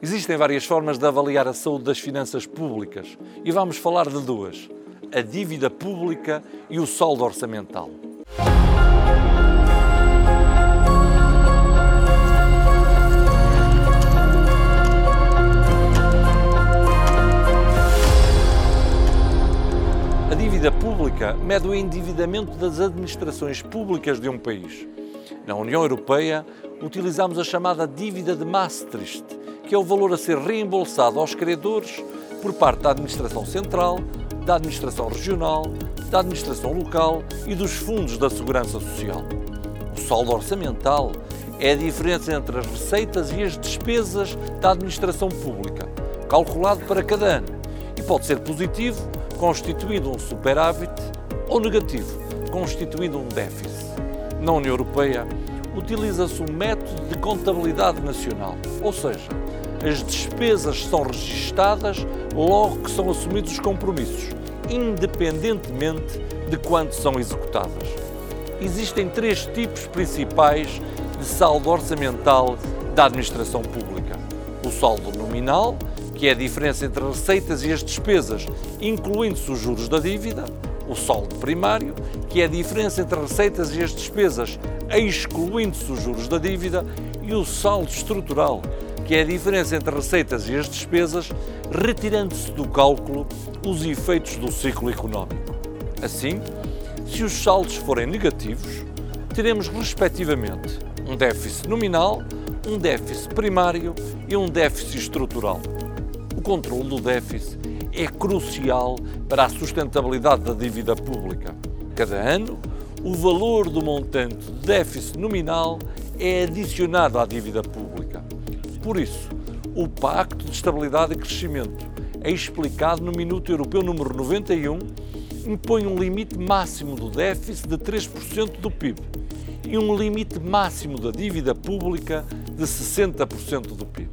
Existem várias formas de avaliar a saúde das finanças públicas e vamos falar de duas: a dívida pública e o saldo orçamental. A dívida pública mede o endividamento das administrações públicas de um país. Na União Europeia, utilizamos a chamada dívida de Maastricht que é o valor a ser reembolsado aos credores por parte da Administração Central, da Administração Regional, da Administração Local e dos fundos da Segurança Social. O saldo orçamental é a diferença entre as receitas e as despesas da administração pública, calculado para cada ano, e pode ser positivo, constituindo um superávit, ou negativo, constituindo um déficit. Na União Europeia, utiliza-se um método de contabilidade nacional, ou seja, as despesas são registadas logo que são assumidos os compromissos, independentemente de quando são executadas. Existem três tipos principais de saldo orçamental da administração pública: o saldo nominal, que é a diferença entre as receitas e as despesas, incluindo-se os juros da dívida, o saldo primário, que é a diferença entre as receitas e as despesas, excluindo-se os juros da dívida, e o saldo estrutural, que é a diferença entre receitas e as despesas, retirando-se do cálculo os efeitos do ciclo económico. Assim, se os saldos forem negativos, teremos respectivamente um déficit nominal, um déficit primário e um déficit estrutural. O controle do déficit é crucial para a sustentabilidade da dívida pública. Cada ano, o valor do montante de déficit nominal é adicionado à dívida pública. Por isso, o Pacto de Estabilidade e Crescimento, é explicado no Minuto Europeu número 91, impõe um limite máximo do déficit de 3% do PIB e um limite máximo da dívida pública de 60% do PIB.